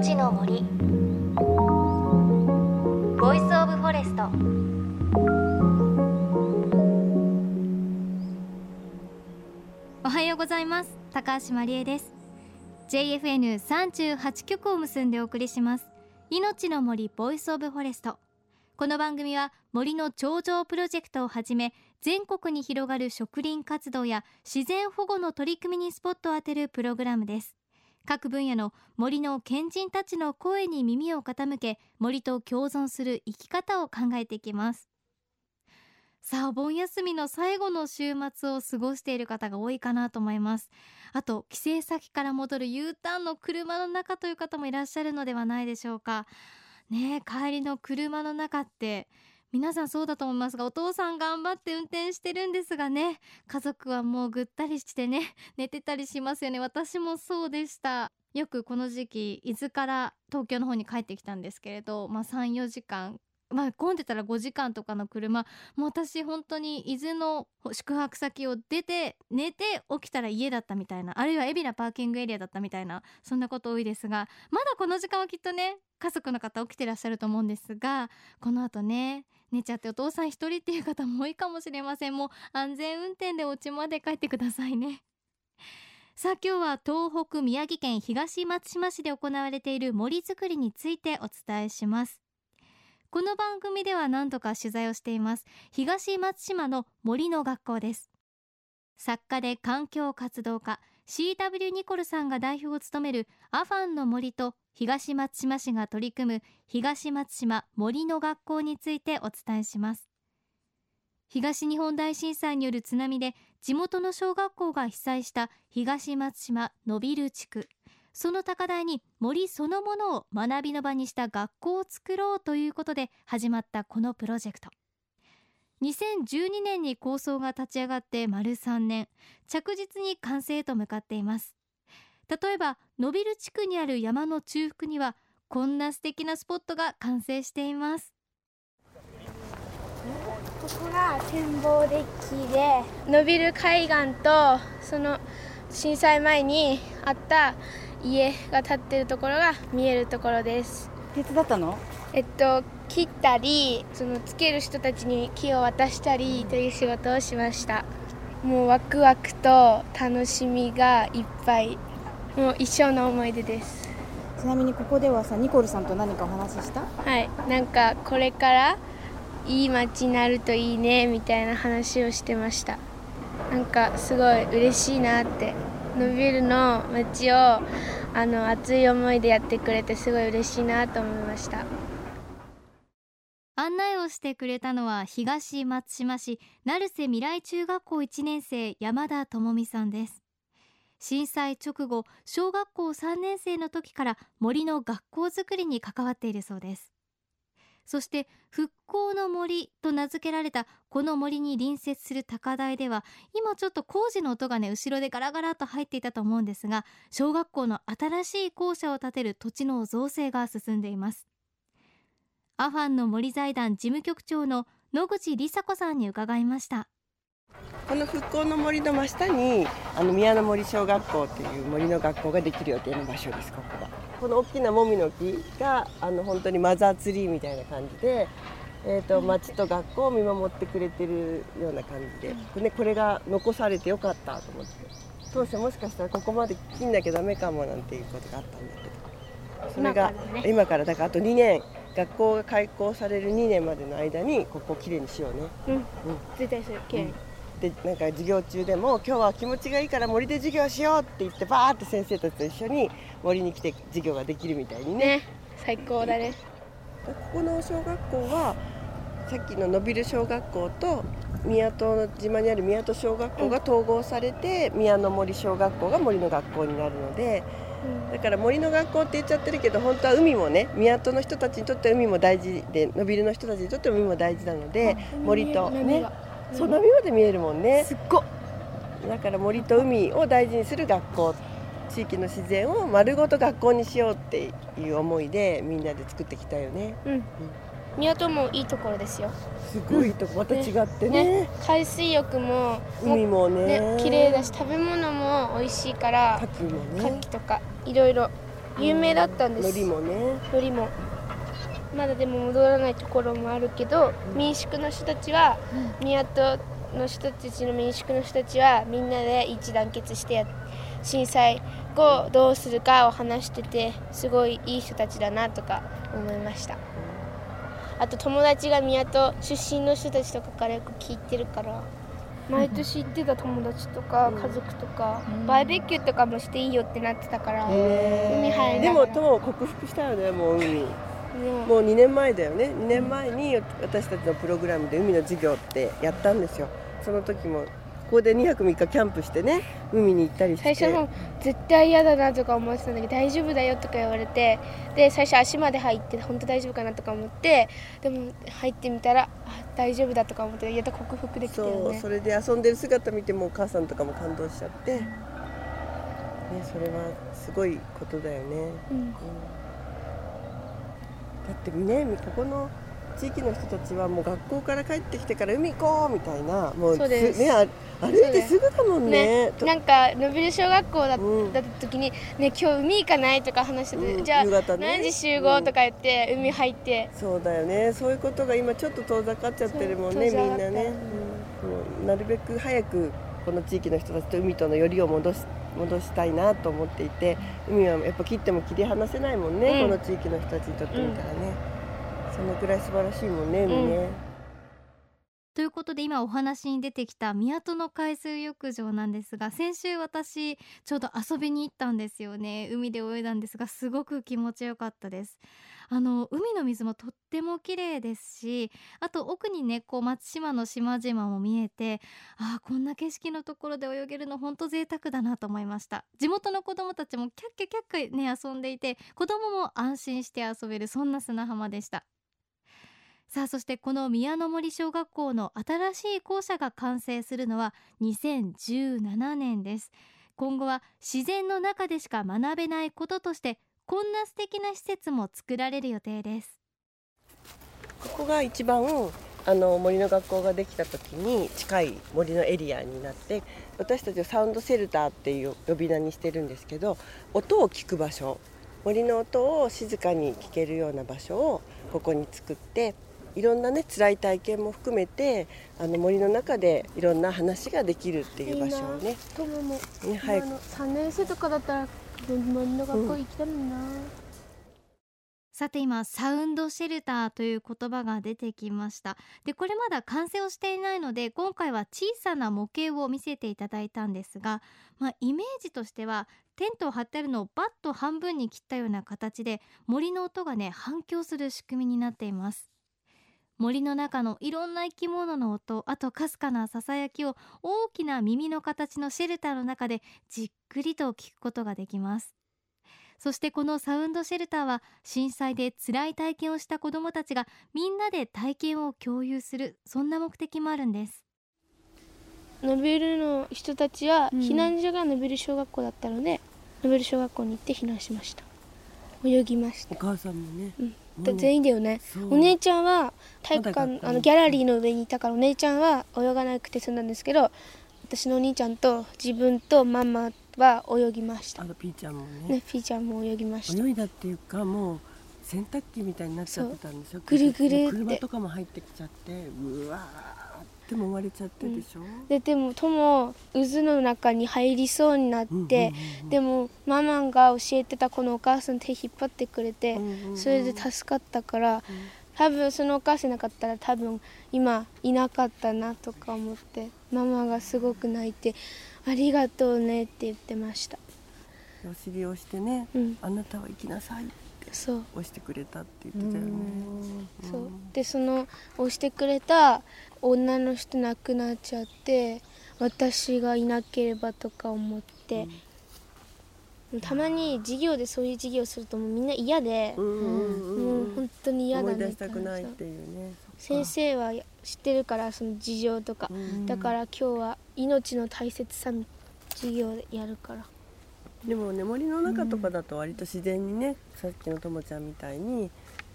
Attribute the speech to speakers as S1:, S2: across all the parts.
S1: 命の森。 Voice of Forest。おはようございます。高橋真理恵です。JFN38 局を結んでお送りします。命の森 Voice of Forest。この番組は森の頂上プロジェクトをはじめ全国に広がる植林活動や自然保護の取り組みにスポットを当てるプログラムです。各分野の森の賢人たちの声に耳を傾け森と共存する生き方を考えていきます。さあお盆休みの最後の週末を過ごしている方が多いかなと思います。あと帰省先から戻る U ターンの車の中という方もいらっしゃるのではないでしょうか。ね帰りの車の中って皆さんそうだと思いますがお父さん頑張って運転してるんですがね家族はもうぐったりしてね 寝てたりしますよね。私もそうでした。よくこの時期伊豆から東京の方に帰ってきたんですけれど、まあ、34時間まあ、混んでたら5時間とかの車もう私本当に伊豆の宿泊先を出て寝て起きたら家だったみたいなあるいは海老名パーキングエリアだったみたいなそんなこと多いですがまだこの時間はきっとね家族の方起きてらっしゃると思うんですがこの後ね寝ちゃってお父さん一人っていう方も多いかもしれません。もう安全運転でお家まで帰ってくださいね。さあ今日は東北宮城県東松島市で行われている森づくりについてお伝えします。この番組では何度か取材をしています。東松島の森の学校です。作家で環境活動家。CW ニコルさんが代表を務めるアファンの森と東松島市が取り組む東松島森の学校についてお伝えします。東日本大震災による津波で地元の小学校が被災した東松島のびる地区。その高台に森そのものを学びの場にした学校を作ろうということで始まったこのプロジェクト。2012年に構想が立ち上がって丸3年着実に完成と向かっています。例えば伸びる地区にある山の中腹にはこんな素敵なスポットが完成しています。
S2: ここが展望デッキで伸びる海岸とその震災前にあった家が建ってるところが見えるところです。
S3: 手伝ったの？
S2: えっと切ったりそのつける人たちに木を渡したりという仕事をしました。もうワクワクと楽しみがいっぱい。もう一生の思い出です。
S3: ちなみにここではさニコルさんと何かお話しした？
S2: はい。なんかこれからいい街になるといいねみたいな話をしてました。なんかすごい嬉しいなって。のビルの街をあの熱い思いでやってくれてすごい嬉しいなと思いました
S1: 案内をしてくれたのは東松島市成瀬未来中学校1年生山田智美さんです。震災直後小学校3年生の時から森の学校づくりに関わっているそうです。そして復興の森と名付けられたこの森に隣接する高台では今ちょっと工事の音がね後ろでガラガラと入っていたと思うんですが小学校の新しい校舎を建てる土地の造成が進んでいます。アファンの森財団事務局長の野口梨紗子さんに伺いました。
S4: この復興の森の真下にあの宮の森小学校という森の学校ができる予定の場所ですここは。この大きなもみの木があの本当にマザーツリーみたいな感じで、えーと、町と学校を見守ってくれてるような感じで、ね、これが残されてよかったと思って。当初もしかしたらここまで切んなきゃダメかもなんていうことがあったんだけど。それが今からだからあと2年学校が開校される2年までの間にここをきれいにしようね。
S2: うん、うん、絶対するきれいに、
S4: でなんか授業中でも今日は気持ちがいいから森で授業しようって言ってバーって先生たちと一緒に森に来て授業ができるみたいにね、ね、
S2: 最高だね。
S4: ここの小学校はさっきの伸びる小学校と宮戸島にある宮戸小学校が統合されて、うん、宮の森小学校が森の学校になるので、うん、だから森の学校って言っちゃってるけど本当は海もね宮戸の人たちにとっては海も大事で伸びるの人たちにとっては海も大事なので、森とねその海まで見えるもんね。
S2: すっご
S4: だから森と海を大事にする学校地域の自然を丸ごと学校にしようっていう思いでみんなで作ってきたよね。うん、うん
S2: 宮戸もいいところですよ。
S4: すごいとこ、また違ってね、ね、
S2: 海水浴も
S4: 海もね。
S2: ね綺麗だし食べ物も美味しいから
S4: 牡蠣もね。
S2: 牡蠣とかいろいろ有名だったんです。
S4: 海苔もね。
S2: 海苔も。まだでも戻らないところもあるけど民宿の人たちは宮戸の人たちの民宿の人たちはみんなで一致団結してや震災後どうするかを話しててすごいいい人たちだなとか思いました。あと友達が宮戸出身の人たちとかからよく聞いてるから毎年行ってた友達とか家族とかバーベキューとかもしていいよってなってたから海入り
S4: でもとも克服したよねもう海。もう2年前だよね。2年前に私たちのプログラムで海の授業ってやったんですよ。その時もここで2泊3日キャンプしてね海に行ったりして。
S2: 最初の方絶対嫌だなとか思ってたんだけど大丈夫だよとか言われてで最初足まで入って本当大丈夫かなとか思ってでも入ってみたらあ大丈夫だとか思ってやっと克服できたよね。
S4: そうそれで遊んでる姿見てもうお母さんとかも感動しちゃって、ね、それはすごいことだよね、
S2: うん。
S4: だってねここの地域の人たちはもう学校から帰ってきてから海行こうみたいなもう
S2: そうです。
S4: ねあ歩いてすぐだもんね
S2: なんかノビル小学校だ,、った時に「ね今日海行かない?」とか話してて、
S4: うん。
S2: じゃあ、何時集合とか言って、海入って。
S4: そうだよね。そういうことが今ちょっと遠ざかっちゃってるもんねみんなね、うん。なるべく早くこの地域の人たちと海とのよりを戻し戻したいなと思っていて海はやっぱ切っても切り離せないもんね、
S2: うん。
S4: この地域の人たちにとってみたらね、そのくらい素晴らしいもんね海ね、
S1: ということで今お話に出てきた宮戸の海水浴場なんですが先週私ちょうど遊びに行ったんですよね。海で泳いだんですがすごく気持ちよかったです。あの海の水もとっても綺麗ですしあと奥にねこう松島の島々も見えてあーこんな景色のところで泳げるの本当贅沢だなと思いました。地元の子供たちもキャッキャキャッキャね遊んでいて子供も安心して遊べるそんな砂浜でしたさあそしてこの宮の森小学校の新しい校舎が完成するのは2017年です。今後は自然の中でしか学べないこととしてこんな素敵な施設も作られる予定です。
S4: ここが一番あの森の学校ができた時に近い森のエリアになって私たちはサウンドセルターっていう呼び名にしてるんですけど音を聞く場所。森の音を静かに聞けるような場所をここに作っていろんなね辛い体験も含めてあの森の中でいろんな話ができるっていう場所をね。
S2: 友も
S4: ね早く。
S2: 今の3年生とかだったら森の学校行きたいのにな、
S1: さて今サウンドシェルターという言葉が出てきました。でこれまだ完成をしていないので今回は小さな模型を見せていただいたんですが、まあ、イメージとしてはテントを張ってあるのをバッと半分に切ったような形で森の音がね反響する仕組みになっています森の中のいろんな生き物の音あとかすかなささやきを大きな耳の形のシェルターの中でじっくりと聞くことができます。そしてこのサウンドシェルターは震災で辛い体験をした子どもたちがみんなで体験を共有するそんな目的もあるんです。
S2: ノベルの人たちは
S3: うん。
S2: 避難所がノベル小学校だったので、ノベル小学校に行って避難しました。泳ぎました。
S4: お母さんもね、
S2: うん全員だよね、お姉ちゃんは体育館あのギャラリーの上にいたからお姉ちゃんは泳がなくて済んだんですけど私のお兄ちゃんと自分とママは泳ぎました。
S4: あのピーちゃんも
S2: ね。ピーちゃんも泳ぎました。
S4: 泳いだっていうかもう洗濯機みたいになっちゃってたんでしょ？
S2: ぐるぐる
S4: 車とかも入ってきちゃってうわーってもまれちゃってでしょ、
S2: ででも友渦の中に入りそうになって、
S4: うんうんうん
S2: でもママが教えてたこのお母さん手引っ張ってくれて、
S4: うんうんうん
S2: それで助かったから、多分そのお母さんいなかったら多分今いなかったなとか思ってママがすごく泣いて「ありがとうね」って言ってました。
S4: お尻を押してね、
S2: うん。
S4: あなたは行きなさいって
S2: そう。
S4: 押してくれたって言ってたよね。
S2: そう。でその押してくれた女の人亡くなっちゃって私がいなければとか思って、たまに授業でそういう授業するともうみんな嫌で、
S4: うんうんうん
S2: もう本当に嫌だね。
S4: 思い出したくないっていうね。
S2: 先生は知ってるからその事情とか、
S4: うん。
S2: だから今日は命の大切さの授業でやるから
S4: でもね森の中とかだと割と自然にね、さっきのともちゃんみたいに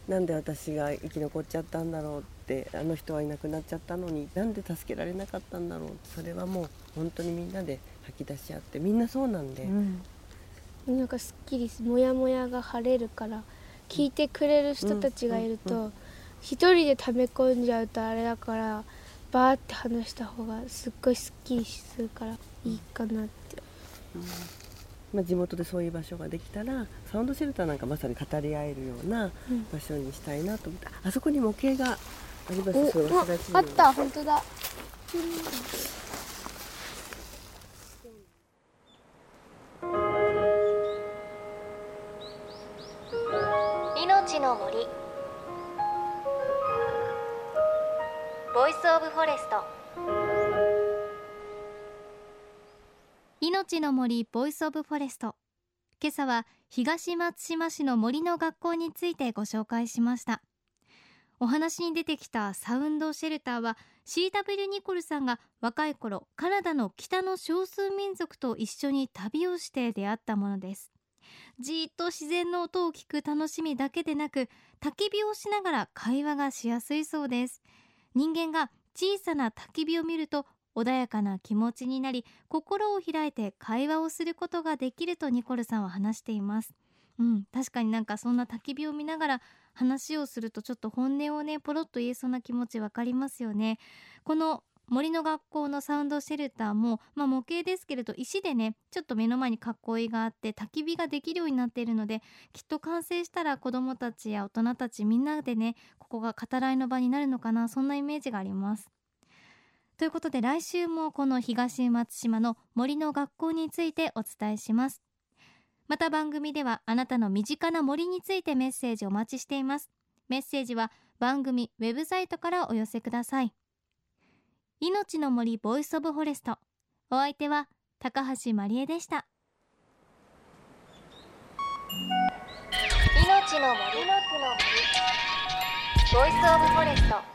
S4: なんで私が生き残っちゃったんだろうってあの人はいなくなっちゃったのになんで助けられなかったんだろうそれはもう本当にみんなで吐き出し合ってみんなそうなんで、
S2: なんかすっきりモヤモヤが晴れるから聞いてくれる人たちがいる
S4: うんうん
S2: と一人で溜め込んじゃうとあれだからバーって話した方がすっごいすっきりするからいいかなって
S4: まあ、地元でそういう場所ができたらサウンドシェルターなんかまさに語り合えるような
S2: うん。
S4: 場所にしたいなと思って、あそこに模型があります
S2: あった本当だ。
S1: 命の森。 Voice of Forest 命の森 Voice of Forest。今朝は東松島市の森の学校についてご紹介しました。お話に出てきたサウンドシェルターは CW ニコルさんが若い頃カナダの北の少数民族と一緒に旅をして出会ったものです。じーっと自然の音を聞く楽しみだけでなく焚き火をしながら会話がしやすいそうです。人間が小さな焚き火を見ると穏やかな気持ちになり心を開いて会話をすることができるとニコルさんは話していますうん確かになんかそんな焚き火を見ながら話をするとちょっと本音をねポロッと言えそうな気持ちわかりますよねこの森の学校のサウンドシェルターも、まあ、模型ですけれど石でねちょっと目の前に囲いがあって焚き火ができるようになっているのできっと完成したら子どもたちや大人たちみんなでねここが語らいの場になるのかなそんなイメージがあります。ということで来週もこの東松島の森の学校についてお伝えします。また番組ではあなたの身近な森についてメッセージお待ちしています。メッセージは番組ウェブサイトからお寄せください。命の森 Voice of Forest お相手は高橋まりえでした命の森ボイスオブフォレスト